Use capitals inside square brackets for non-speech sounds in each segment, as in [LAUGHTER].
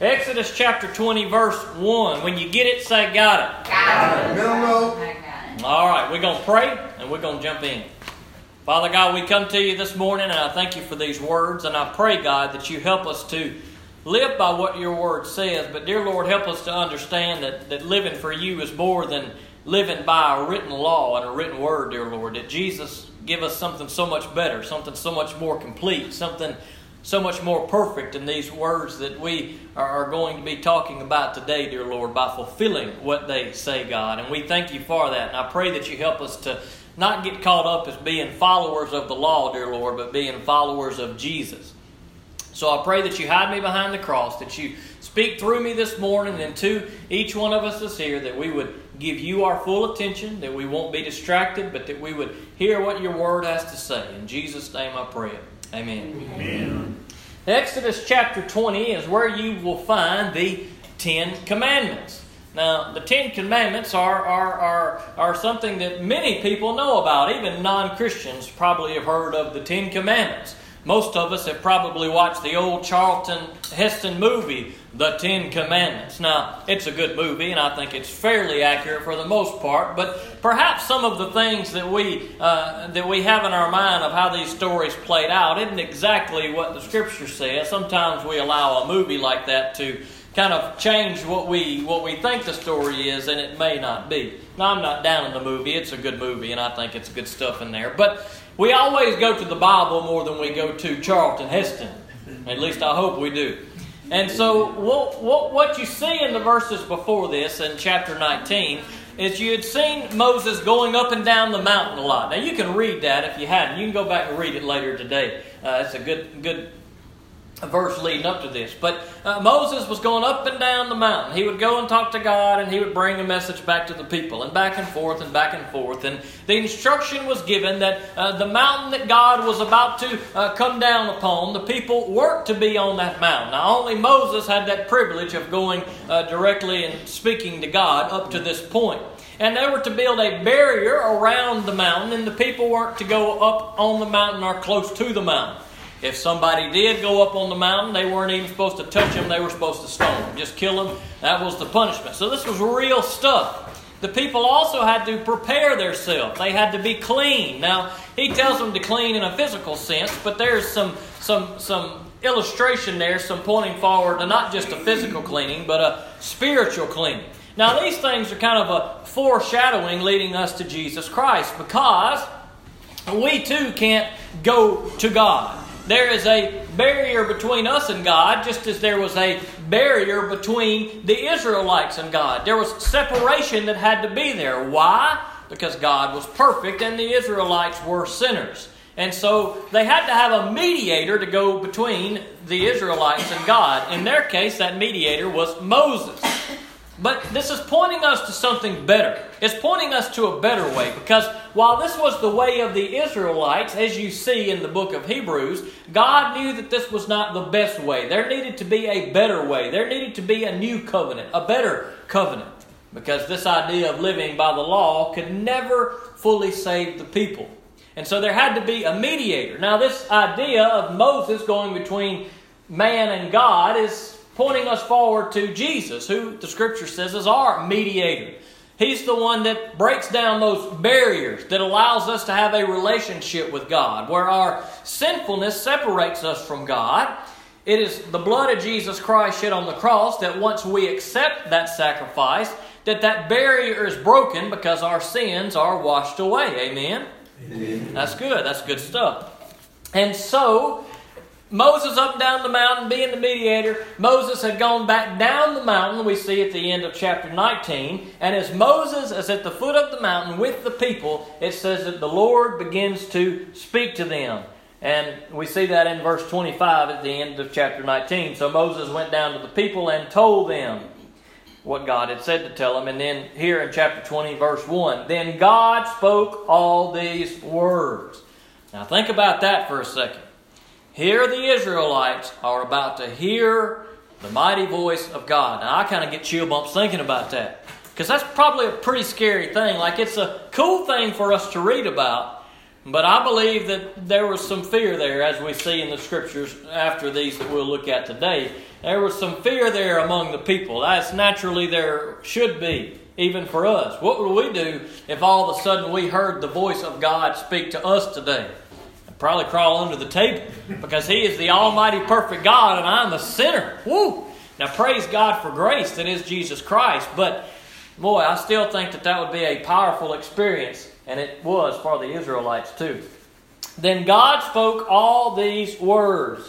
Exodus chapter 20, verse 1. When you get it, say, Got it. Got it. All right, we're going to pray and we're going to jump in. Father God, we come to you this morning and I thank you for these words. And I pray, God, that you help us to live by what your word says. But, dear Lord, help us to understand that, that living for you is more than living by a written law and a written word, dear Lord. That Jesus give us something so much better, something so much more complete, something so much more perfect in these words that we are going to be talking about today, dear Lord, by fulfilling what they say, God. And we thank you for that. And I pray that you help us to not get caught up as being followers of the law, dear Lord, but being followers of Jesus. So I pray that you hide me behind the cross, that you speak through me this morning, and to each one of us that's here, that we would give you our full attention, that we won't be distracted, but that we would hear what your word has to say. In Jesus' name I pray. Amen. Amen. Exodus chapter 20 is where you will find the Ten Commandments. Now, the Ten Commandments are, are, are, are something that many people know about. Even non Christians probably have heard of the Ten Commandments. Most of us have probably watched the old Charlton Heston movie, The Ten Commandments. Now, it's a good movie, and I think it's fairly accurate for the most part, but perhaps some of the things that we, uh, that we have in our mind of how these stories played out isn't exactly what the Scripture says. Sometimes we allow a movie like that to kind of change what we what we think the story is, and it may not be. Now, I'm not down in the movie; it's a good movie, and I think it's good stuff in there. But we always go to the Bible more than we go to Charlton Heston. At least I hope we do. And so, what, what, what you see in the verses before this, in chapter 19, is you had seen Moses going up and down the mountain a lot. Now, you can read that if you hadn't. You can go back and read it later today. Uh, it's a good, good verse leading up to this. But uh, Moses was going up and down the mountain. He would go and talk to God, and he would bring a message back to the people, and back and forth, and back and forth. And the instruction was given that uh, the mountain that God was about to uh, come down upon, the people weren't to be on that mountain. Now, only Moses had that privilege of going uh, directly and speaking to God up to this point. And they were to build a barrier around the mountain, and the people weren't to go up on the mountain or close to the mountain. If somebody did go up on the mountain, they weren't even supposed to touch them, they were supposed to stone them, just kill them. That was the punishment. So this was real stuff. The people also had to prepare themselves. They had to be clean. Now, he tells them to clean in a physical sense, but there's some some some illustration there, some pointing forward to not just a physical cleaning, but a spiritual cleaning. Now, these things are kind of a foreshadowing leading us to Jesus Christ because we too can't go to God. There is a barrier between us and God, just as there was a barrier between the Israelites and God. There was separation that had to be there. Why? Because God was perfect and the Israelites were sinners. And so they had to have a mediator to go between the Israelites and God. In their case, that mediator was Moses. But this is pointing us to something better. It's pointing us to a better way because while this was the way of the Israelites, as you see in the book of Hebrews, God knew that this was not the best way. There needed to be a better way. There needed to be a new covenant, a better covenant. Because this idea of living by the law could never fully save the people. And so there had to be a mediator. Now, this idea of Moses going between man and God is pointing us forward to Jesus, who the scripture says is our mediator. He's the one that breaks down those barriers that allows us to have a relationship with God, where our sinfulness separates us from God. It is the blood of Jesus Christ shed on the cross that once we accept that sacrifice, that that barrier is broken because our sins are washed away. Amen. Amen. That's good. That's good stuff. And so Moses up and down the mountain, being the mediator. Moses had gone back down the mountain, we see at the end of chapter 19. And as Moses is at the foot of the mountain with the people, it says that the Lord begins to speak to them. And we see that in verse 25 at the end of chapter 19. So Moses went down to the people and told them what God had said to tell them. And then here in chapter 20, verse 1, then God spoke all these words. Now think about that for a second. Here the Israelites are about to hear the mighty voice of God. Now I kind of get chill bumps thinking about that. Because that's probably a pretty scary thing. Like it's a cool thing for us to read about, But I believe that there was some fear there, as we see in the scriptures after these that we'll look at today. There was some fear there among the people. That's naturally there should be, even for us. What would we do if all of a sudden we heard the voice of God speak to us today? Probably crawl under the table because He is the Almighty, perfect God, and I'm a sinner. Woo! Now, praise God for grace that is Jesus Christ, but boy, I still think that that would be a powerful experience and it was for the Israelites too. Then God spoke all these words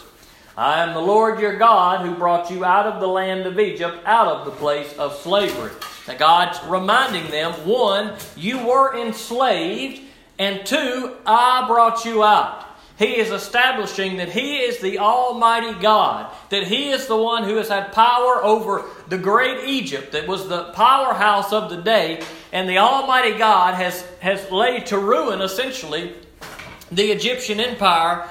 I am the Lord your God who brought you out of the land of Egypt, out of the place of slavery. Now, God's reminding them one, you were enslaved, and two, I brought you out. He is establishing that He is the Almighty God, that He is the one who has had power over the great Egypt, that was the powerhouse of the day, and the Almighty God has, has laid to ruin, essentially, the Egyptian empire,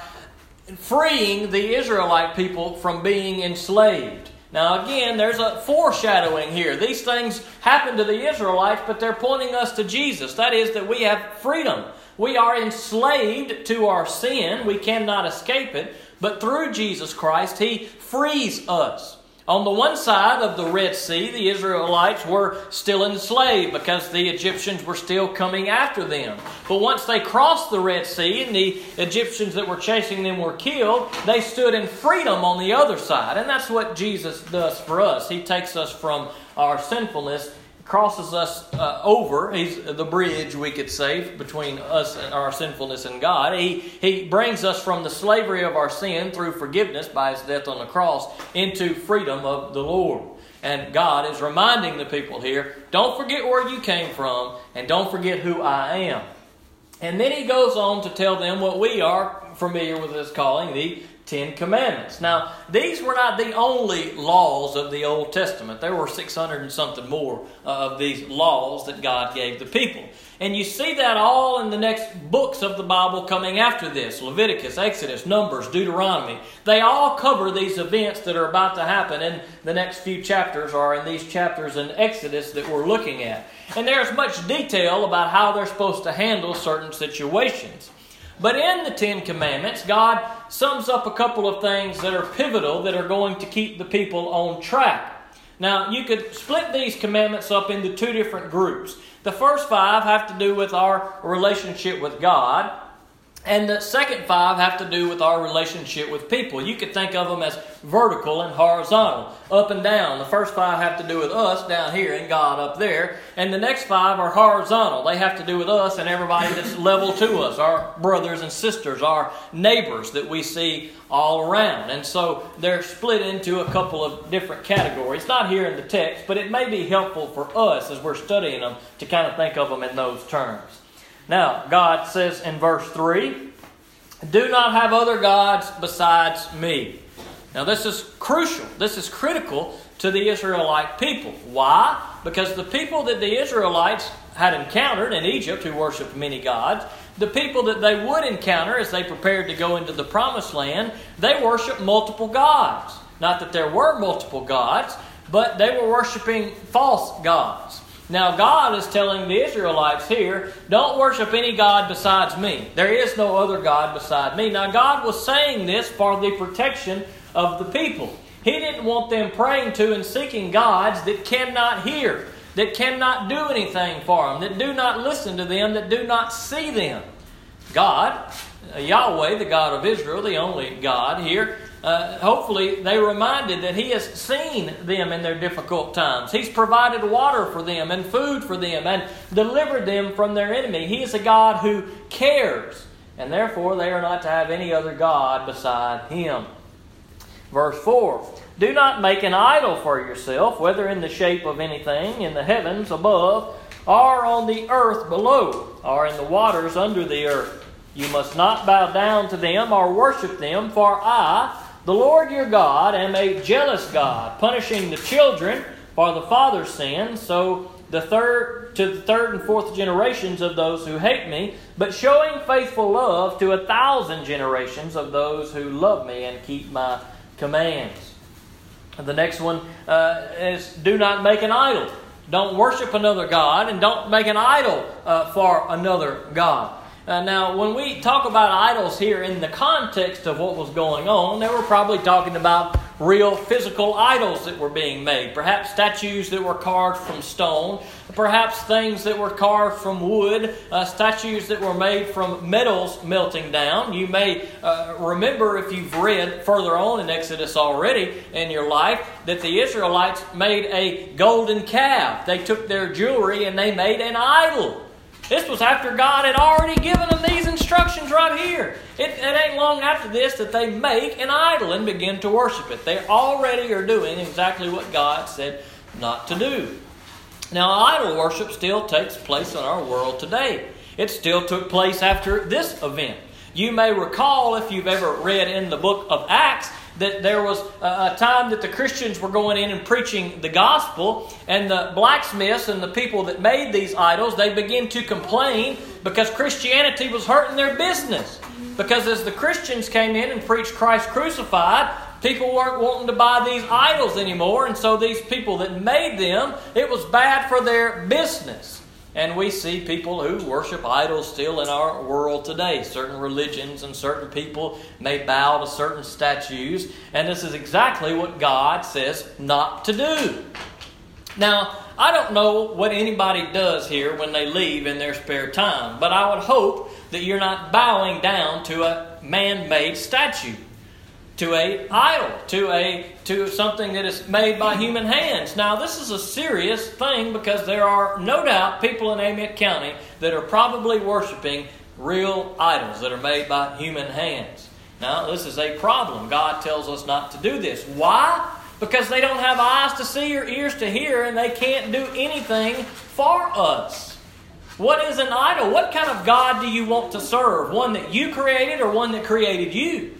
freeing the Israelite people from being enslaved. Now, again, there's a foreshadowing here. These things happen to the Israelites, but they're pointing us to Jesus. That is, that we have freedom. We are enslaved to our sin. We cannot escape it. But through Jesus Christ, He frees us. On the one side of the Red Sea, the Israelites were still enslaved because the Egyptians were still coming after them. But once they crossed the Red Sea and the Egyptians that were chasing them were killed, they stood in freedom on the other side. And that's what Jesus does for us. He takes us from our sinfulness crosses us uh, over. He's the bridge, we could say, between us and our sinfulness and God. He, he brings us from the slavery of our sin through forgiveness by his death on the cross into freedom of the Lord. And God is reminding the people here don't forget where you came from and don't forget who I am. And then he goes on to tell them what we are familiar with as calling the Ten Commandments. Now, these were not the only laws of the Old Testament. There were 600 and something more uh, of these laws that God gave the people. And you see that all in the next books of the Bible coming after this Leviticus, Exodus, Numbers, Deuteronomy. They all cover these events that are about to happen in the next few chapters, or in these chapters in Exodus that we're looking at. And there's much detail about how they're supposed to handle certain situations. But in the Ten Commandments, God sums up a couple of things that are pivotal that are going to keep the people on track. Now, you could split these commandments up into two different groups. The first five have to do with our relationship with God, and the second five have to do with our relationship with people. You could think of them as vertical and horizontal, up and down. The first five have to do with us down here and God up there. And the next five are horizontal. They have to do with us and everybody that's [LAUGHS] level to us, our brothers and sisters, our neighbors that we see all around. And so they're split into a couple of different categories. Not here in the text, but it may be helpful for us as we're studying them to kind of think of them in those terms. Now, God says in verse 3 Do not have other gods besides me. Now, this is crucial. This is critical to the Israelite people. Why? Because the people that the Israelites had encountered in Egypt, who worshiped many gods, the people that they would encounter as they prepared to go into the promised land, they worshiped multiple gods. Not that there were multiple gods, but they were worshiping false gods. Now, God is telling the Israelites here, don't worship any God besides me. There is no other God beside me. Now, God was saying this for the protection of the people. He didn't want them praying to and seeking gods that cannot hear, that cannot do anything for them, that do not listen to them, that do not see them. God, uh, Yahweh, the God of Israel, the only God here, uh, hopefully they reminded that He has seen them in their difficult times. He's provided water for them and food for them and delivered them from their enemy. He is a God who cares, and therefore they are not to have any other God beside Him. Verse 4 Do not make an idol for yourself, whether in the shape of anything in the heavens above, or on the earth below, or in the waters under the earth. You must not bow down to them or worship them, for I, the Lord your God am a jealous God, punishing the children for the father's sin, so the third to the third and fourth generations of those who hate me, but showing faithful love to a thousand generations of those who love me and keep my commands. The next one uh, is do not make an idol. Don't worship another God and don't make an idol uh, for another God. Uh, now, when we talk about idols here in the context of what was going on, they were probably talking about real physical idols that were being made. Perhaps statues that were carved from stone, perhaps things that were carved from wood, uh, statues that were made from metals melting down. You may uh, remember, if you've read further on in Exodus already in your life, that the Israelites made a golden calf. They took their jewelry and they made an idol. This was after God had already given them these instructions right here. It, it, ain't long after this that they make an idol and begin to worship it. They already are doing exactly what God said not to do. Now, idol worship still takes place in our world today. It still took place after this event. You may recall, if you've ever read in the book of Acts, that there was a time that the Christians were going in and preaching the gospel, and the blacksmiths and the people that made these idols, they began to complain because Christianity was hurting their business. Because as the Christians came in and preached Christ crucified, people weren't wanting to buy these idols anymore, and so these people that made them, it was bad for their business. And we see people who worship idols still in our world today. Certain religions and certain people may bow to certain statues, and this is exactly what God says not to do. Now, I don't know what anybody does here when they leave in their spare time, but I would hope that you're not bowing down to a man made statue to a idol, to a to something that is made by human hands. Now, this is a serious thing because there are no doubt people in Amite County that are probably worshiping real idols that are made by human hands. Now, this is a problem. God tells us not to do this. Why? Because they don't have eyes to see or ears to hear, and they can't do anything for us. What is an idol? What kind of God do you want to serve? One that you created or one that created you?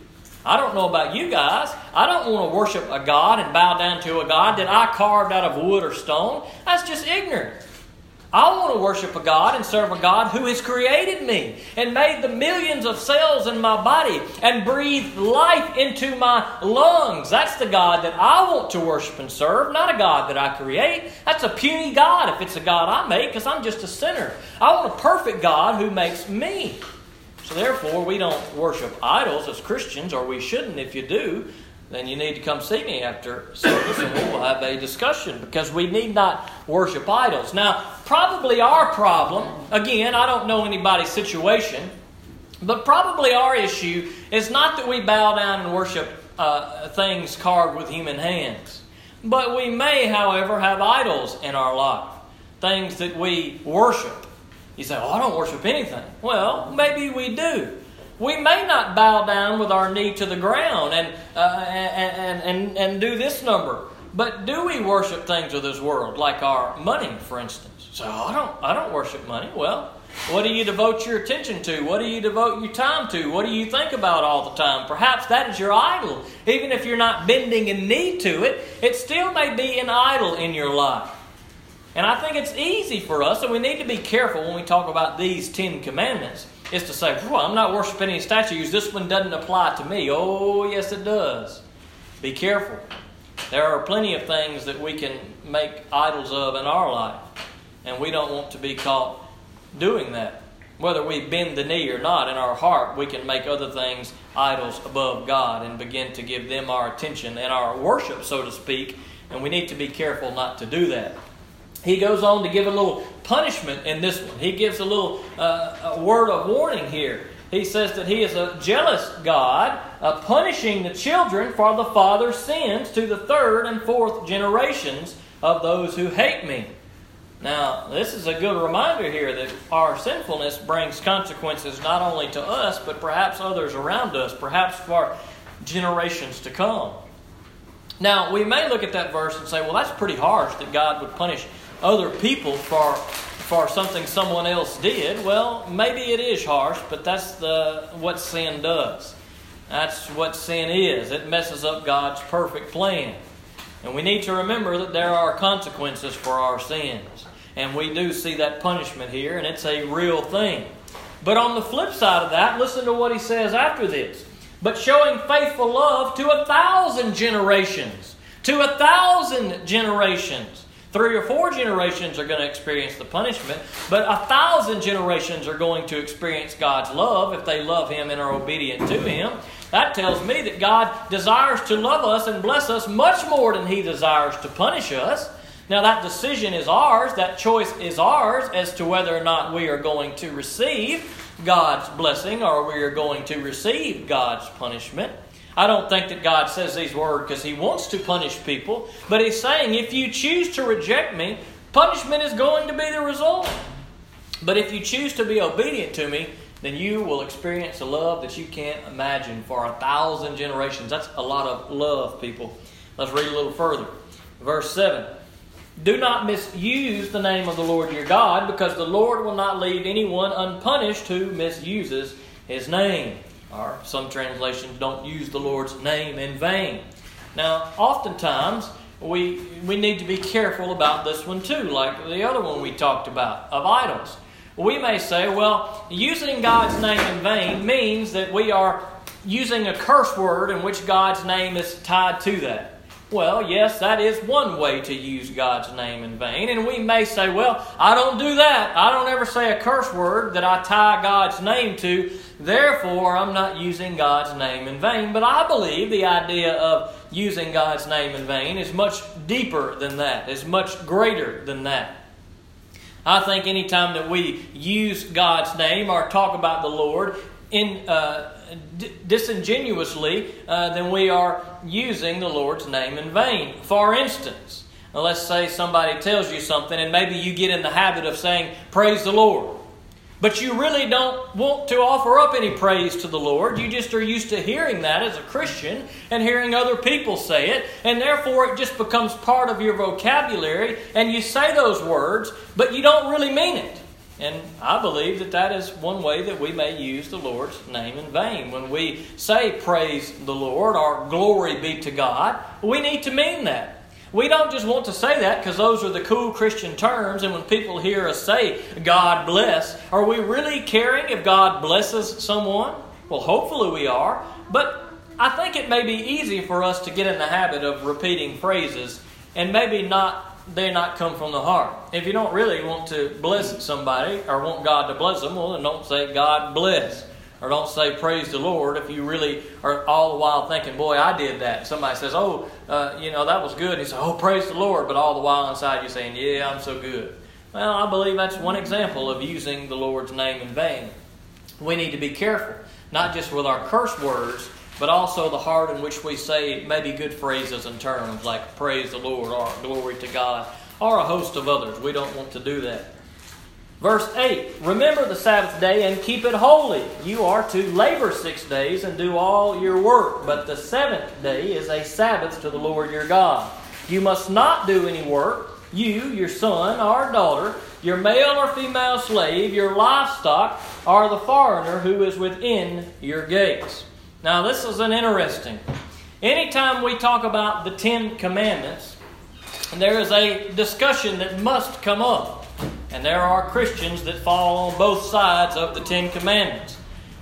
I don't know about you guys. I don't want to worship a God and bow down to a God that I carved out of wood or stone. That's just ignorant. I want to worship a God and serve a God who has created me and made the millions of cells in my body and breathed life into my lungs. That's the God that I want to worship and serve, not a God that I create. That's a puny God if it's a God I make because I'm just a sinner. I want a perfect God who makes me. So therefore, we don't worship idols as Christians, or we shouldn't. If you do, then you need to come see me after service and we'll have a discussion because we need not worship idols. Now, probably our problem, again, I don't know anybody's situation, but probably our issue is not that we bow down and worship uh, things carved with human hands. But we may, however, have idols in our life, things that we worship. You say, well, I don't worship anything. Well, maybe we do. We may not bow down with our knee to the ground and, uh, and, and, and, do this number. But do we worship things of this world, like our money, for instance? So I don't, I don't worship money. Well, what do you devote your attention to? What do you devote your time to? What do you think about all the time? Perhaps that is your idol. Even if you're not bending a knee to it, it still may be an idol in your life. And I think it's easy for us, and we need to be careful when we talk about these Ten Commandments, is to say, well, I'm not worshiping any statues. This one doesn't apply to me. Oh, yes, it does. Be careful. There are plenty of things that we can make idols of in our life, and we don't want to be caught doing that. Whether we bend the knee or not, in our heart, we can make other things idols above God and begin to give them our attention and our worship, so to speak, and we need to be careful not to do that he goes on to give a little punishment in this one. He gives a little uh, a word of warning here. He says that he is a jealous God, uh, punishing the children for the father's sins to the third and fourth generations of those who hate me. Now, this is a good reminder here that our sinfulness brings consequences not only to us, but perhaps others around us, perhaps for generations to come. Now, we may look at that verse and say, well, that's pretty harsh that God would punish other people for for something someone else did, well, maybe it is harsh, but that's the what sin does. That's what sin is. It messes up God's perfect plan. And we need to remember that there are consequences for our sins. And we do see that punishment here, and it's a real thing. But on the flip side of that, listen to what he says after this. But showing faithful love to a thousand generations. To a thousand generations. Three or four generations are going to experience the punishment, but a thousand generations are going to experience God's love if they love Him and are obedient to Him. That tells me that God desires to love us and bless us much more than He desires to punish us. Now, that decision is ours, that choice is ours as to whether or not we are going to receive God's blessing or we are going to receive God's punishment. I don't think that God says these words because He wants to punish people, but He's saying if you choose to reject me, punishment is going to be the result. But if you choose to be obedient to me, then you will experience a love that you can't imagine for a thousand generations. That's a lot of love, people. Let's read a little further. Verse 7 Do not misuse the name of the Lord your God, because the Lord will not leave anyone unpunished who misuses his name. Or some translations don't use the Lord's name in vain. Now, oftentimes, we, we need to be careful about this one too, like the other one we talked about of idols. We may say, well, using God's name in vain means that we are using a curse word in which God's name is tied to that. Well, yes, that is one way to use God's name in vain. And we may say, well, I don't do that. I don't ever say a curse word that I tie God's name to. Therefore, I'm not using God's name in vain. But I believe the idea of using God's name in vain is much deeper than that, is much greater than that. I think anytime that we use God's name or talk about the Lord in uh, d- disingenuously, uh, then we are using the Lord's name in vain. For instance, let's say somebody tells you something and maybe you get in the habit of saying, Praise the Lord. But you really don't want to offer up any praise to the Lord. You just are used to hearing that as a Christian and hearing other people say it, and therefore it just becomes part of your vocabulary, and you say those words, but you don't really mean it. And I believe that that is one way that we may use the Lord's name in vain. When we say praise the Lord or glory be to God, we need to mean that. We don't just want to say that because those are the cool Christian terms, and when people hear us say, God bless, are we really caring if God blesses someone? Well, hopefully we are, but I think it may be easy for us to get in the habit of repeating phrases and maybe not they not come from the heart. If you don't really want to bless somebody or want God to bless them, well, then don't say God bless. Or don't say praise the Lord if you really are all the while thinking, boy, I did that. Somebody says, oh, uh, you know, that was good. And you say, oh, praise the Lord. But all the while inside you're saying, yeah, I'm so good. Well, I believe that's one example of using the Lord's name in vain. We need to be careful, not just with our curse words, but also the heart in which we say maybe good phrases and terms like praise the Lord or glory to God or a host of others. We don't want to do that. Verse 8 Remember the Sabbath day and keep it holy. You are to labor six days and do all your work, but the seventh day is a Sabbath to the Lord your God. You must not do any work, you, your son or daughter, your male or female slave, your livestock, or the foreigner who is within your gates. Now, this is an interesting. Anytime we talk about the Ten Commandments, there is a discussion that must come up. And there are Christians that fall on both sides of the Ten Commandments.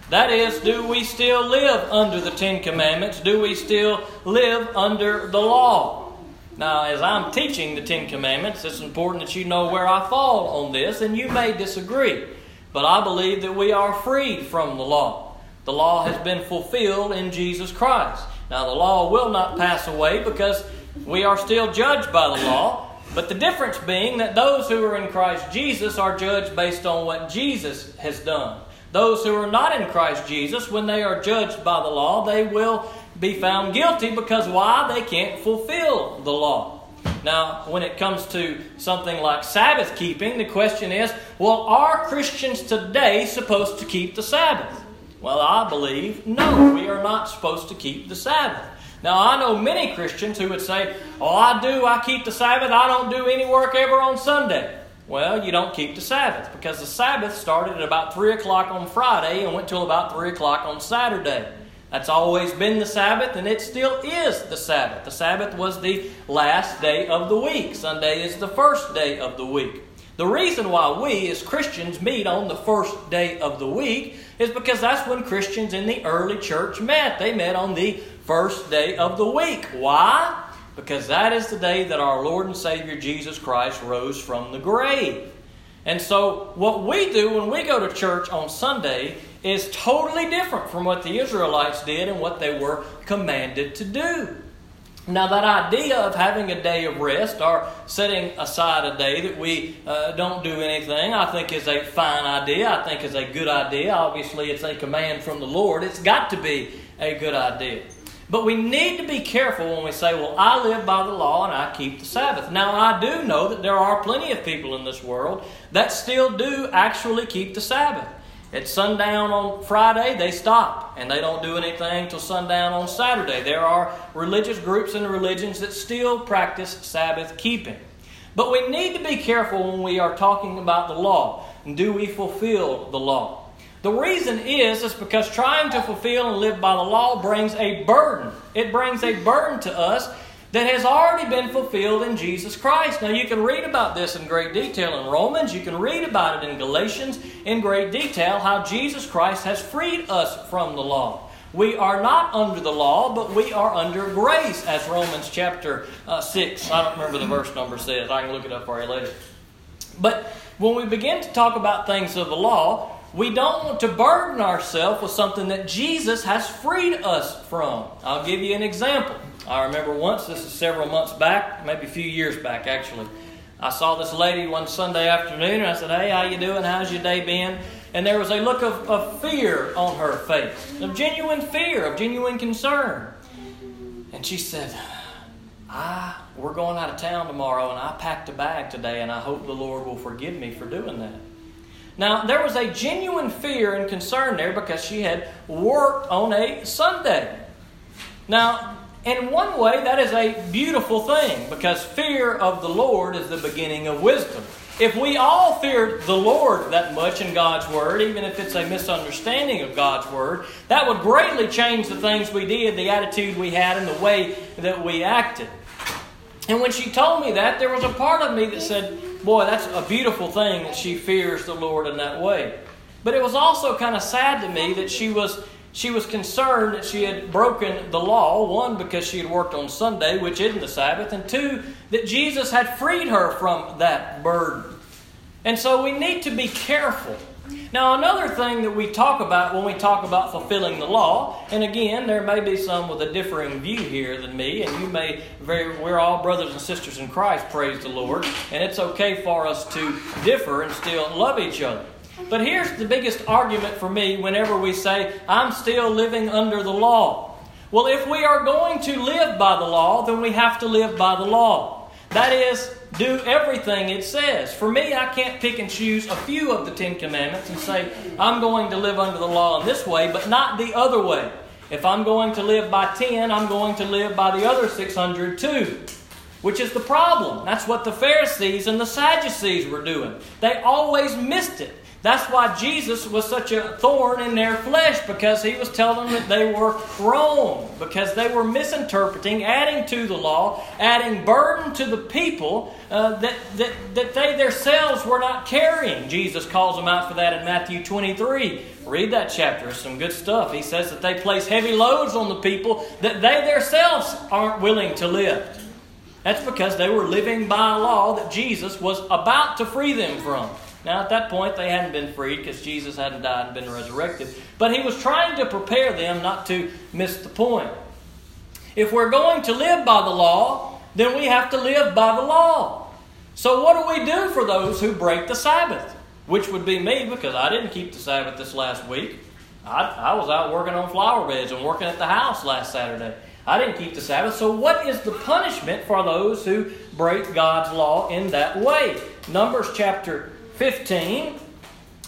That is, do we still live under the Ten Commandments? Do we still live under the law? Now, as I'm teaching the Ten Commandments, it's important that you know where I fall on this, and you may disagree. But I believe that we are freed from the law. The law has been fulfilled in Jesus Christ. Now, the law will not pass away because we are still judged by the law, but the difference being that those who are in Christ Jesus are judged based on what Jesus has done. Those who are not in Christ Jesus, when they are judged by the law, they will be found guilty because why? They can't fulfill the law. Now, when it comes to something like Sabbath keeping, the question is well, are Christians today supposed to keep the Sabbath? Well, I believe no, we are not supposed to keep the Sabbath. Now, I know many Christians who would say, Oh, I do, I keep the Sabbath, I don't do any work ever on Sunday. Well, you don't keep the Sabbath because the Sabbath started at about 3 o'clock on Friday and went till about 3 o'clock on Saturday. That's always been the Sabbath, and it still is the Sabbath. The Sabbath was the last day of the week, Sunday is the first day of the week. The reason why we as Christians meet on the first day of the week is because that's when Christians in the early church met. They met on the first day of the week. Why? because that is the day that our Lord and Savior Jesus Christ rose from the grave. And so, what we do when we go to church on Sunday is totally different from what the Israelites did and what they were commanded to do. Now, that idea of having a day of rest or setting aside a day that we uh, don't do anything, I think is a fine idea. I think is a good idea. Obviously, it's a command from the Lord. It's got to be a good idea. But we need to be careful when we say, well, I live by the law and I keep the Sabbath. Now, I do know that there are plenty of people in this world that still do actually keep the Sabbath. At sundown on Friday, they stop and they don't do anything till sundown on Saturday. There are religious groups and religions that still practice Sabbath keeping. But we need to be careful when we are talking about the law. Do we fulfill the law? The reason is is because trying to fulfill and live by the law brings a burden. It brings a burden to us that has already been fulfilled in Jesus Christ. Now, you can read about this in great detail in Romans. You can read about it in Galatians in great detail how Jesus Christ has freed us from the law. We are not under the law, but we are under grace, as Romans chapter uh, 6, I don't remember the verse number says. I can look it up for you later. But when we begin to talk about things of the law, we don't want to burden ourselves with something that Jesus has freed us from. I'll give you an example. I remember once, this is several months back, maybe a few years back actually. I saw this lady one Sunday afternoon and I said, Hey, how you doing? How's your day been? And there was a look of, of fear on her face, of genuine fear, of genuine concern. And she said, I, we're going out of town tomorrow and I packed a bag today and I hope the Lord will forgive me for doing that. Now, there was a genuine fear and concern there because she had worked on a Sunday. Now, in one way, that is a beautiful thing because fear of the Lord is the beginning of wisdom. If we all feared the Lord that much in God's Word, even if it's a misunderstanding of God's Word, that would greatly change the things we did, the attitude we had, and the way that we acted. And when she told me that, there was a part of me that said, Boy, that's a beautiful thing that she fears the Lord in that way. But it was also kind of sad to me that she was she was concerned that she had broken the law, one, because she had worked on Sunday, which isn't the Sabbath, and two, that Jesus had freed her from that burden. And so we need to be careful now, another thing that we talk about when we talk about fulfilling the law, and again, there may be some with a differing view here than me, and you may very, we're all brothers and sisters in Christ, praise the Lord, and it's okay for us to differ and still love each other. But here's the biggest argument for me whenever we say, I'm still living under the law. Well, if we are going to live by the law, then we have to live by the law. That is, do everything it says. For me, I can't pick and choose a few of the Ten Commandments and say, I'm going to live under the law in this way, but not the other way. If I'm going to live by 10, I'm going to live by the other 600 too. Which is the problem. That's what the Pharisees and the Sadducees were doing. They always missed it. That's why Jesus was such a thorn in their flesh because he was telling them that they were wrong, because they were misinterpreting, adding to the law, adding burden to the people uh, that, that, that they themselves were not carrying. Jesus calls them out for that in Matthew 23. Read that chapter, it's some good stuff. He says that they place heavy loads on the people that they themselves aren't willing to lift. That's because they were living by a law that Jesus was about to free them from. Now, at that point, they hadn't been freed because Jesus hadn't died and been resurrected. But he was trying to prepare them not to miss the point. If we're going to live by the law, then we have to live by the law. So, what do we do for those who break the Sabbath? Which would be me because I didn't keep the Sabbath this last week. I, I was out working on flower beds and working at the house last Saturday. I didn't keep the Sabbath. So, what is the punishment for those who break God's law in that way? Numbers chapter 15,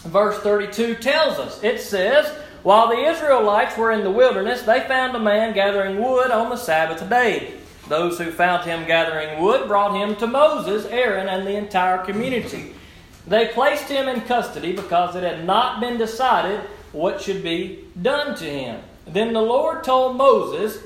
verse 32 tells us. It says, While the Israelites were in the wilderness, they found a man gathering wood on the Sabbath day. Those who found him gathering wood brought him to Moses, Aaron, and the entire community. They placed him in custody because it had not been decided what should be done to him. Then the Lord told Moses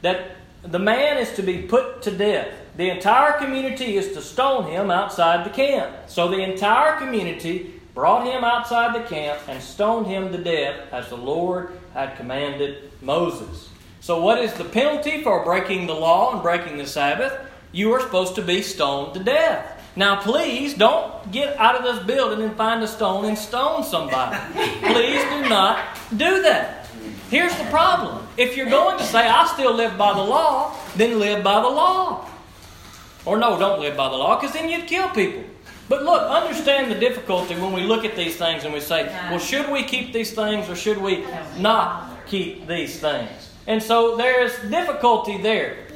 that the man is to be put to death the entire community is to stone him outside the camp. So the entire community brought him outside the camp and stoned him to death as the Lord had commanded Moses. So, what is the penalty for breaking the law and breaking the Sabbath? You are supposed to be stoned to death. Now, please don't get out of this building and find a stone and stone somebody. please do not do that. Here's the problem. If you're going to say, I still live by the law, then live by the law. Or no, don't live by the law, because then you'd kill people. But look, understand the difficulty when we look at these things and we say, well, should we keep these things or should we not keep these things? And so there's difficulty there.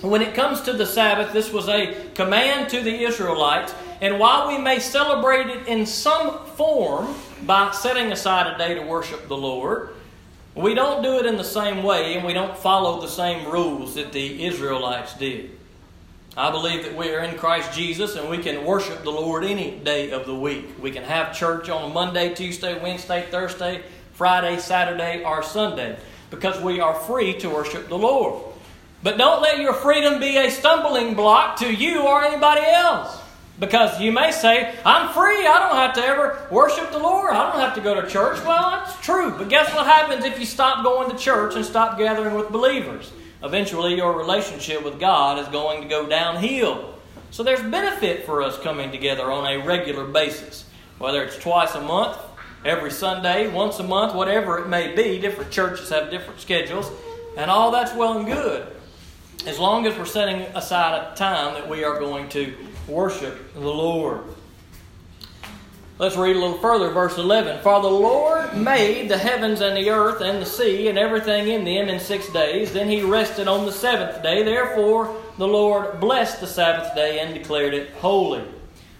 When it comes to the Sabbath, this was a command to the Israelites. And while we may celebrate it in some form by setting aside a day to worship the Lord, we don't do it in the same way and we don't follow the same rules that the Israelites did. I believe that we are in Christ Jesus and we can worship the Lord any day of the week. We can have church on Monday, Tuesday, Wednesday, Thursday, Friday, Saturday, or Sunday because we are free to worship the Lord. But don't let your freedom be a stumbling block to you or anybody else. Because you may say, I'm free, I don't have to ever worship the Lord, I don't have to go to church. Well, that's true. But guess what happens if you stop going to church and stop gathering with believers? Eventually your relationship with God is going to go downhill. So there's benefit for us coming together on a regular basis, whether it's twice a month, every Sunday, once a month, whatever it may be. Different churches have different schedules, and all that's well and good. As long as we're setting aside a time that we are going to worship the Lord. Let's read a little further, verse 11. For the Lord made the heavens and the earth and the sea and everything in them in six days. Then he rested on the seventh day. Therefore, the Lord blessed the Sabbath day and declared it holy.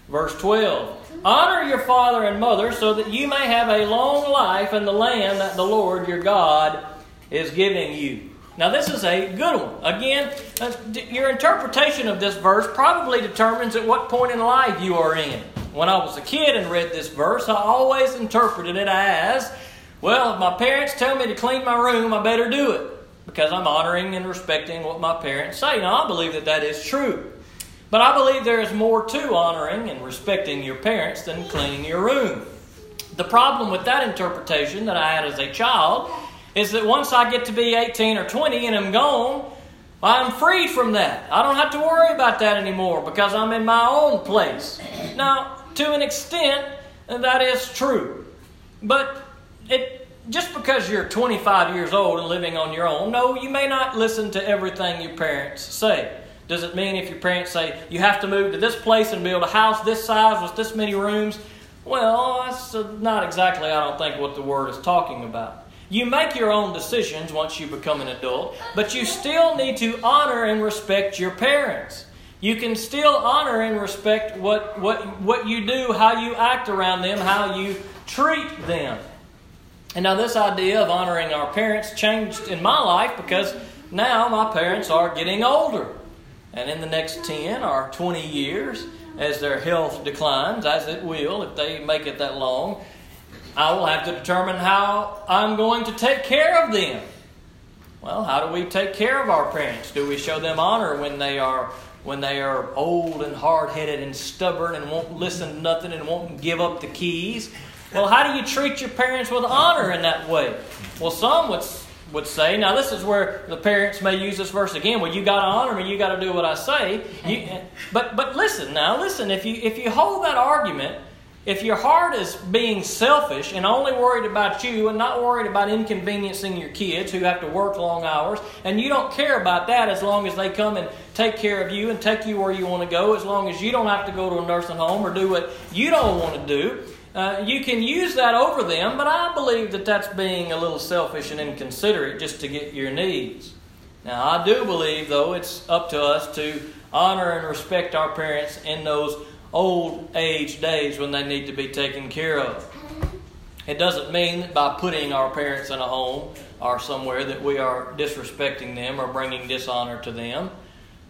Verse 12. Honor your father and mother so that you may have a long life in the land that the Lord your God is giving you. Now, this is a good one. Again, uh, your interpretation of this verse probably determines at what point in life you are in when I was a kid and read this verse, I always interpreted it as well, if my parents tell me to clean my room, I better do it because I'm honoring and respecting what my parents say. Now, I believe that that is true. But I believe there is more to honoring and respecting your parents than cleaning your room. The problem with that interpretation that I had as a child is that once I get to be 18 or 20 and I'm gone, I'm free from that. I don't have to worry about that anymore because I'm in my own place. Now, to an extent, that is true. But it, just because you're 25 years old and living on your own, no, you may not listen to everything your parents say. Does it mean if your parents say you have to move to this place and build a house this size with this many rooms? Well, that's not exactly, I don't think, what the word is talking about. You make your own decisions once you become an adult, but you still need to honor and respect your parents. You can still honor and respect what, what, what you do, how you act around them, how you treat them. And now, this idea of honoring our parents changed in my life because now my parents are getting older. And in the next 10 or 20 years, as their health declines, as it will if they make it that long, I will have to determine how I'm going to take care of them. Well, how do we take care of our parents? Do we show them honor when they are when they are old and hard headed and stubborn and won't listen to nothing and won't give up the keys. Well, how do you treat your parents with honor in that way? Well, some would, would say, now this is where the parents may use this verse again. Well, you got to honor me, you got to do what I say. You, but but listen now, listen. If you if you hold that argument if your heart is being selfish and only worried about you and not worried about inconveniencing your kids who have to work long hours, and you don't care about that as long as they come and take care of you and take you where you want to go, as long as you don't have to go to a nursing home or do what you don't want to do, uh, you can use that over them, but I believe that that's being a little selfish and inconsiderate just to get your needs. Now, I do believe, though, it's up to us to honor and respect our parents in those old age days when they need to be taken care of. It doesn't mean that by putting our parents in a home or somewhere that we are disrespecting them or bringing dishonor to them.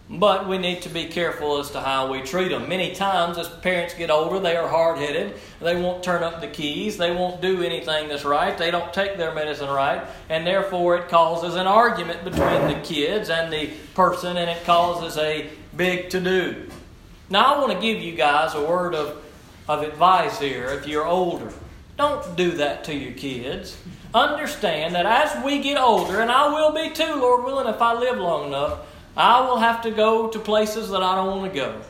But we need to be careful as to how we treat them. Many times, as parents get older, they are hard headed. They won't turn up the keys. They won't do anything that's right. They don't take their medicine right. And therefore, it causes an argument between the kids and the person, and it causes a big to do. Now, I want to give you guys a word of, of advice here if you're older. Don't do that to your kids. Understand that as we get older, and I will be too, Lord willing, if I live long enough, I will have to go to places that I don't want to go.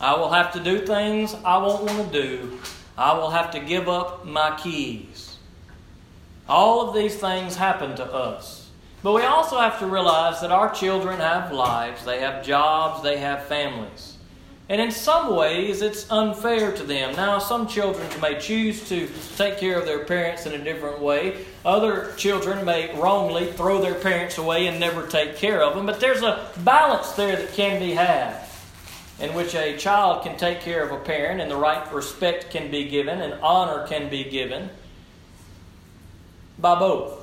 I will have to do things I won't want to do. I will have to give up my keys. All of these things happen to us. But we also have to realize that our children have lives, they have jobs, they have families. And in some ways, it's unfair to them. Now, some children may choose to take care of their parents in a different way. Other children may wrongly throw their parents away and never take care of them. But there's a balance there that can be had in which a child can take care of a parent and the right respect can be given and honor can be given by both.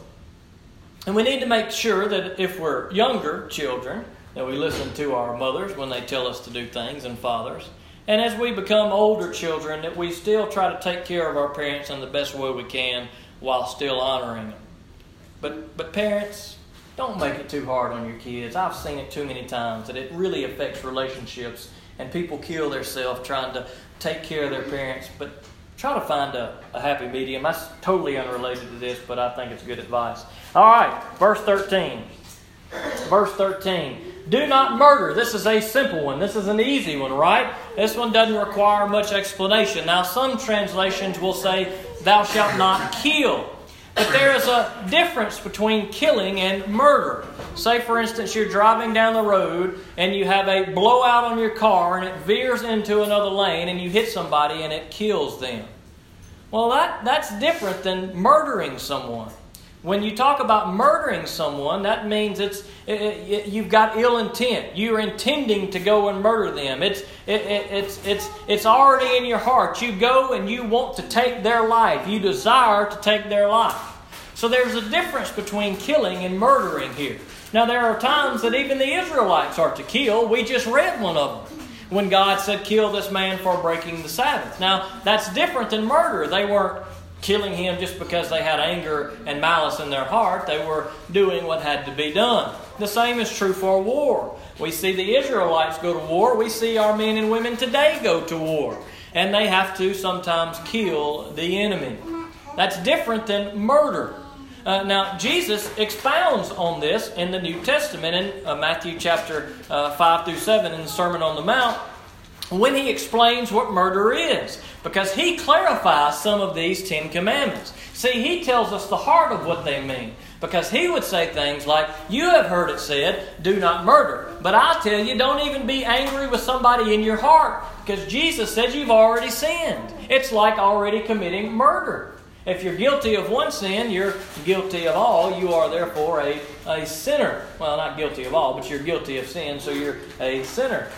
And we need to make sure that if we're younger children, that we listen to our mothers when they tell us to do things and fathers. And as we become older children, that we still try to take care of our parents in the best way we can while still honoring them. But, but parents, don't make it too hard on your kids. I've seen it too many times that it really affects relationships and people kill themselves trying to take care of their parents. But try to find a, a happy medium. That's totally unrelated to this, but I think it's good advice. All right, verse 13. Verse 13. Do not murder. This is a simple one. This is an easy one, right? This one doesn't require much explanation. Now, some translations will say, Thou shalt not kill. But there is a difference between killing and murder. Say, for instance, you're driving down the road and you have a blowout on your car and it veers into another lane and you hit somebody and it kills them. Well, that, that's different than murdering someone. When you talk about murdering someone, that means it's it, it, you've got ill intent. You're intending to go and murder them. It's it, it's it's it's already in your heart. You go and you want to take their life. You desire to take their life. So there's a difference between killing and murdering here. Now there are times that even the Israelites are to kill. We just read one of them when God said, "Kill this man for breaking the Sabbath." Now that's different than murder. They weren't killing him just because they had anger and malice in their heart. They were doing what had to be done. The same is true for war. We see the Israelites go to war. We see our men and women today go to war. And they have to sometimes kill the enemy. That's different than murder. Uh, now, Jesus expounds on this in the New Testament in uh, Matthew chapter uh, 5 through 7 in the Sermon on the Mount when he explains what murder is because he clarifies some of these Ten Commandments. See, he tells us the heart of what they mean because he would say things like, You have heard it said, do not murder. But I tell you, don't even be angry with somebody in your heart because Jesus said you've already sinned. It's like already committing murder. If you're guilty of one sin, you're guilty of all. You are therefore a, a sinner. Well, not guilty of all, but you're guilty of sin, so you're a sinner.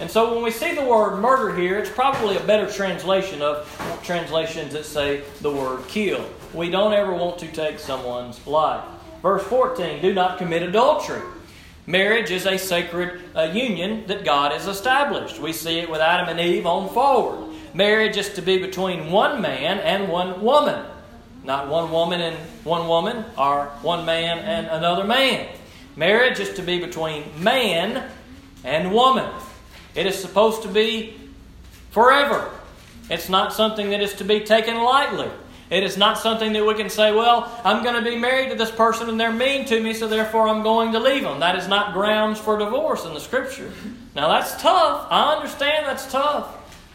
And so when we see the word murder here, it's probably a better translation of translations that say the word kill. We don't ever want to take someone's life. Verse 14 do not commit adultery. Marriage is a sacred uh, union that God has established. We see it with Adam and Eve on forward. Marriage is to be between one man and one woman. Not one woman and one woman, or one man and another man. Marriage is to be between man and woman. It is supposed to be forever. It's not something that is to be taken lightly. It is not something that we can say, well, I'm going to be married to this person and they're mean to me, so therefore I'm going to leave them. That is not grounds for divorce in the Scripture. Now that's tough. I understand that's tough.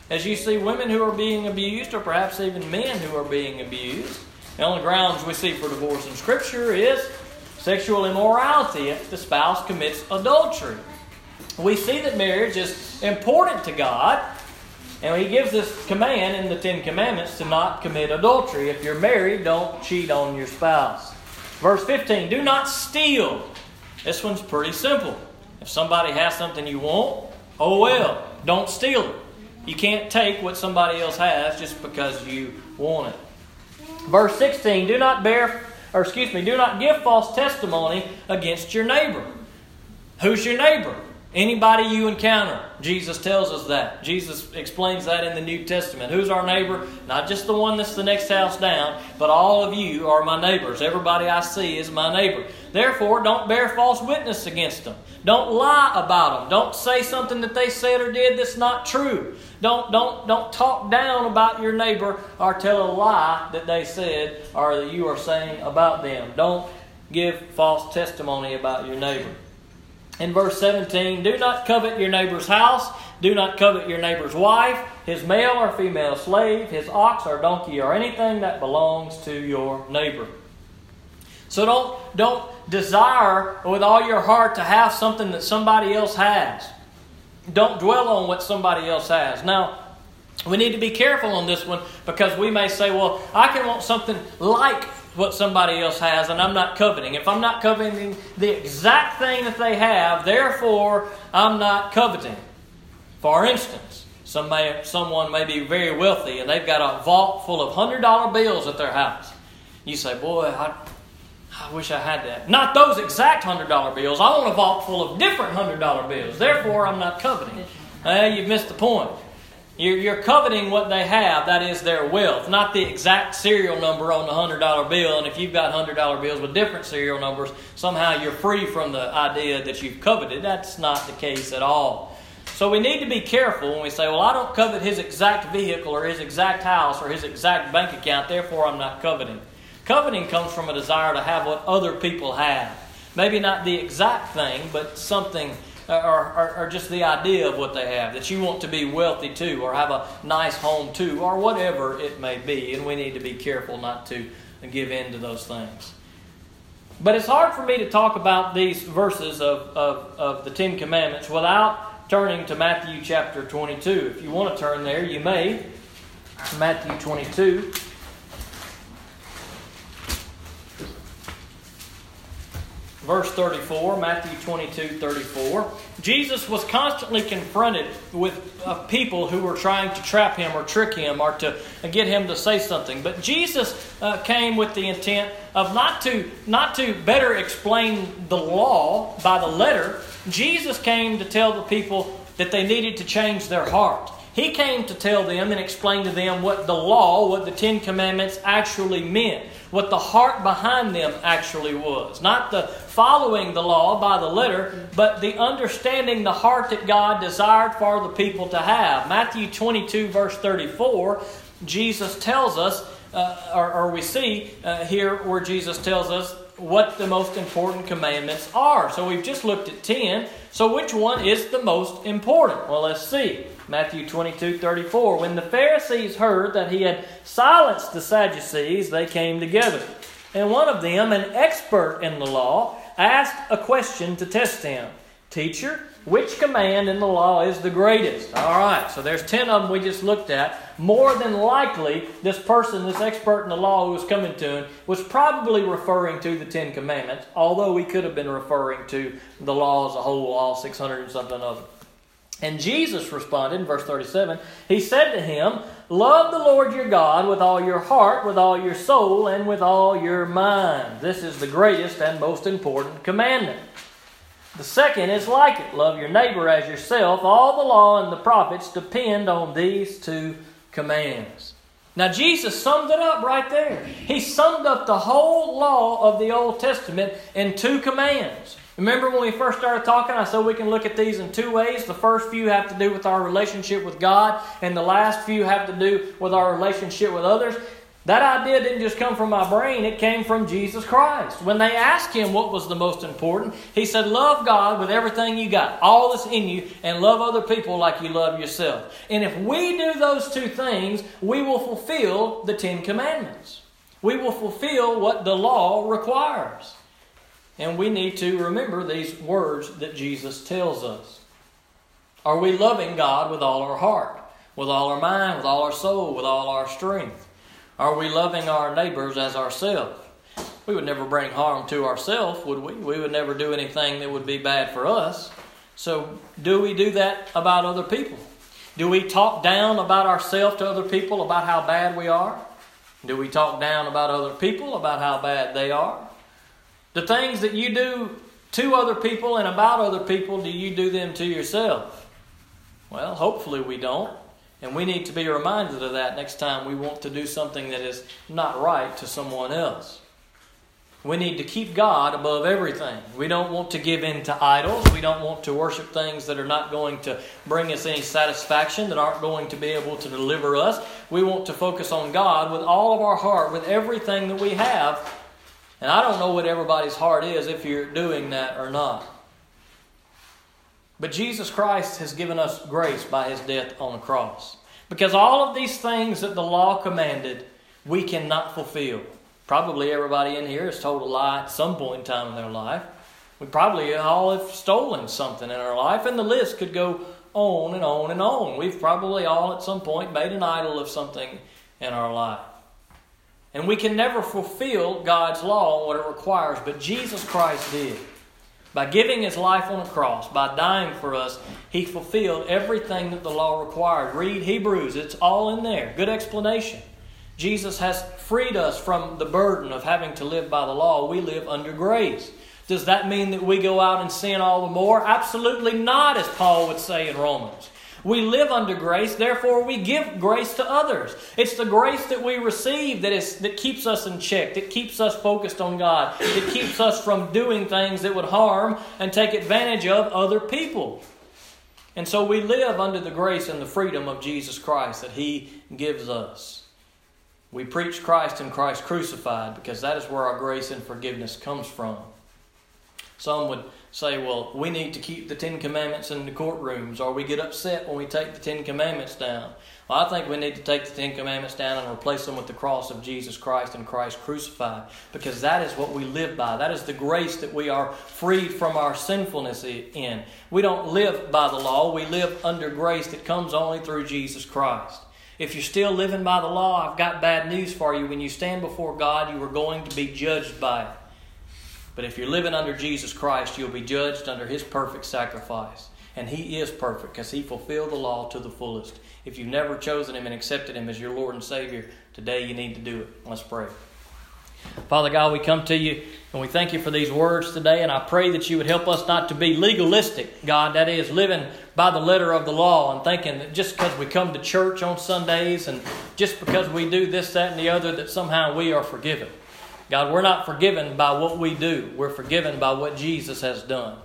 As you see women who are being abused, or perhaps even men who are being abused, the only grounds we see for divorce in Scripture is sexual immorality if the spouse commits adultery we see that marriage is important to God, and He gives this command in the Ten Commandments to not commit adultery. If you're married, don't cheat on your spouse. Verse 15 do not steal. This one's pretty simple. If somebody has something you want, oh well, don't steal it. You can't take what somebody else has just because you want it. Verse 16 do not bear, or excuse me, do not give false testimony against your neighbor. Who's your neighbor? Anybody you encounter, Jesus tells us that. Jesus explains that in the New Testament. Who's our neighbor? Not just the one that's the next house down, but all of you are my neighbors. Everybody I see is my neighbor. Therefore, don't bear false witness against them. Don't lie about them. Don't say something that they said or did that's not true. Don't, don't, don't talk down about your neighbor or tell a lie that they said or that you are saying about them. Don't give false testimony about your neighbor. In verse 17, do not covet your neighbor's house, do not covet your neighbor's wife, his male or female slave, his ox or donkey, or anything that belongs to your neighbor. So don't, don't desire with all your heart to have something that somebody else has. Don't dwell on what somebody else has. Now, we need to be careful on this one because we may say, well, I can want something like what somebody else has and I'm not coveting. If I'm not coveting the exact thing that they have, therefore I'm not coveting. For instance, some may, someone may be very wealthy and they've got a vault full of $100 bills at their house. You say, boy, I, I wish I had that. Not those exact $100 bills. I want a vault full of different $100 bills. Therefore, I'm not coveting. Uh, you've missed the point. You're, you're coveting what they have, that is their wealth, not the exact serial number on the $100 bill. And if you've got $100 bills with different serial numbers, somehow you're free from the idea that you've coveted. That's not the case at all. So we need to be careful when we say, well, I don't covet his exact vehicle or his exact house or his exact bank account, therefore I'm not coveting. Coveting comes from a desire to have what other people have. Maybe not the exact thing, but something, Uh, or, or, or, just the idea of what they have. That you want to be wealthy too, or have a nice home too, or whatever it may be. And we need to be careful not to give in to those things. But it's hard for me to talk about these verses of, of, of the Ten Commandments without turning to Matthew chapter 22. If you want to turn there, you may. Matthew 22. Verse 34, Matthew 22 34. Jesus was constantly confronted with uh, people who were trying to trap him or trick him or to get him to say something. But Jesus uh, came with the intent of not to, not to better explain the law by the letter. Jesus came to tell the people that they needed to change their heart. He came to tell them and explain to them what the law, what the Ten Commandments actually meant, what the heart behind them actually was. Not the following the law by the letter, but the understanding the heart that God desired for the people to have. Matthew 22, verse 34, Jesus tells us, uh, or, or, we see uh, here where Jesus tells us what the most important commandments are. So we've just looked at 10. So which one is the most important? Well, let's see. Matthew 22 34. When the Pharisees heard that he had silenced the Sadducees, they came together. And one of them, an expert in the law, asked a question to test him Teacher, which command in the law is the greatest? All right, so there's 10 of them we just looked at. More than likely, this person, this expert in the law who was coming to him, was probably referring to the Ten Commandments, although he could have been referring to the law as a whole, all 600 and something of them. And Jesus responded in verse 37 He said to him, Love the Lord your God with all your heart, with all your soul, and with all your mind. This is the greatest and most important commandment. The second is like it love your neighbor as yourself. All the law and the prophets depend on these two commands. Now, Jesus summed it up right there. He summed up the whole law of the Old Testament in two commands. Remember when we first started talking, I said we can look at these in two ways. The first few have to do with our relationship with God, and the last few have to do with our relationship with others. That idea didn't just come from my brain, it came from Jesus Christ. When they asked him what was the most important, he said, Love God with everything you got, all that's in you, and love other people like you love yourself. And if we do those two things, we will fulfill the Ten Commandments. We will fulfill what the law requires. And we need to remember these words that Jesus tells us. Are we loving God with all our heart, with all our mind, with all our soul, with all our strength? Are we loving our neighbors as ourselves? We would never bring harm to ourselves, would we? We would never do anything that would be bad for us. So, do we do that about other people? Do we talk down about ourselves to other people about how bad we are? Do we talk down about other people about how bad they are? The things that you do to other people and about other people, do you do them to yourself? Well, hopefully we don't. And we need to be reminded of that next time we want to do something that is not right to someone else. We need to keep God above everything. We don't want to give in to idols. We don't want to worship things that are not going to bring us any satisfaction, that aren't going to be able to deliver us. We want to focus on God with all of our heart, with everything that we have. And I don't know what everybody's heart is if you're doing that or not. But Jesus Christ has given us grace by his death on the cross. Because all of these things that the law commanded, we cannot fulfill. Probably everybody in here has told a lie at some point in time in their life. We probably all have stolen something in our life, and the list could go on and on and on. We've probably all at some point made an idol of something in our life. And we can never fulfill God's law and what it requires, but Jesus Christ did. By giving his life on the cross, by dying for us, he fulfilled everything that the law required. Read Hebrews, it's all in there. Good explanation. Jesus has freed us from the burden of having to live by the law. We live under grace. Does that mean that we go out and sin all the more? Absolutely not, as Paul would say in Romans. We live under grace, therefore we give grace to others. It's the grace that we receive that is that keeps us in check, that keeps us focused on God, that keeps us from doing things that would harm and take advantage of other people. And so we live under the grace and the freedom of Jesus Christ that He gives us. We preach Christ and Christ crucified because that is where our grace and forgiveness comes from. Some would say, well, we need to keep the Ten Commandments in the courtrooms, or we get upset when we take the Ten Commandments down. Well, I think we need to take the Ten Commandments down and replace them with the cross of Jesus Christ and Christ crucified, because that is what we live by. That is the grace that we are freed from our sinfulness in. We don't live by the law, we live under grace that comes only through Jesus Christ. If you're still living by the law, I've got bad news for you. When you stand before God, you are going to be judged by it. But if you're living under Jesus Christ, you'll be judged under His perfect sacrifice. And He is perfect because He fulfilled the law to the fullest. If you've never chosen Him and accepted Him as your Lord and Savior, today you need to do it. Let's pray. Father God, we come to you and we thank you for these words today. And I pray that you would help us not to be legalistic, God, that is, living by the letter of the law and thinking that just because we come to church on Sundays and just because we do this, that, and the other, that somehow we are forgiven. God, we're not forgiven by what we do, we're forgiven by what Jesus has done.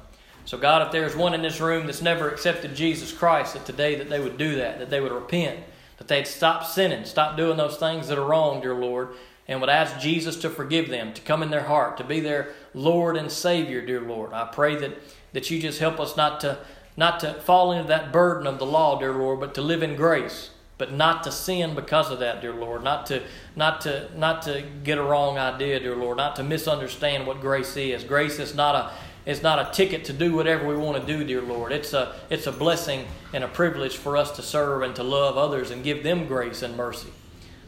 So, God, if there's one in this room that's never accepted Jesus Christ, that today that they would do that, that they would repent, that they'd stop sinning, stop doing those things that are wrong, dear Lord, and would ask Jesus to forgive them, to come in their heart, to be their Lord and Savior, dear Lord. I pray that, that you just help us not to, not to fall into that burden of the law, dear Lord, but to live in grace but not to sin because of that, dear Lord. Not to not to not to get a wrong idea, dear Lord. Not to misunderstand what grace is. Grace is not a is not a ticket to do whatever we want to do, dear Lord. It's a it's a blessing and a privilege for us to serve and to love others and give them grace and mercy.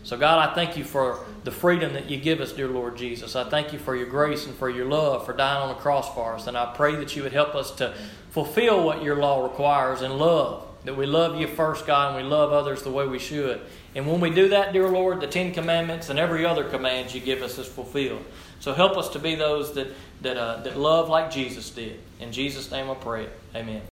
So God, I thank you for the freedom that you give us, dear Lord Jesus. I thank you for your grace and for your love for dying on the cross for us. And I pray that you would help us to fulfill what your law requires in love that we love you first, God, and we love others the way we should. And when we do that, dear Lord, the Ten Commandments and every other command you give us is fulfilled. So help us to be those that, that, uh, that love like Jesus did. In Jesus' name I pray. Amen.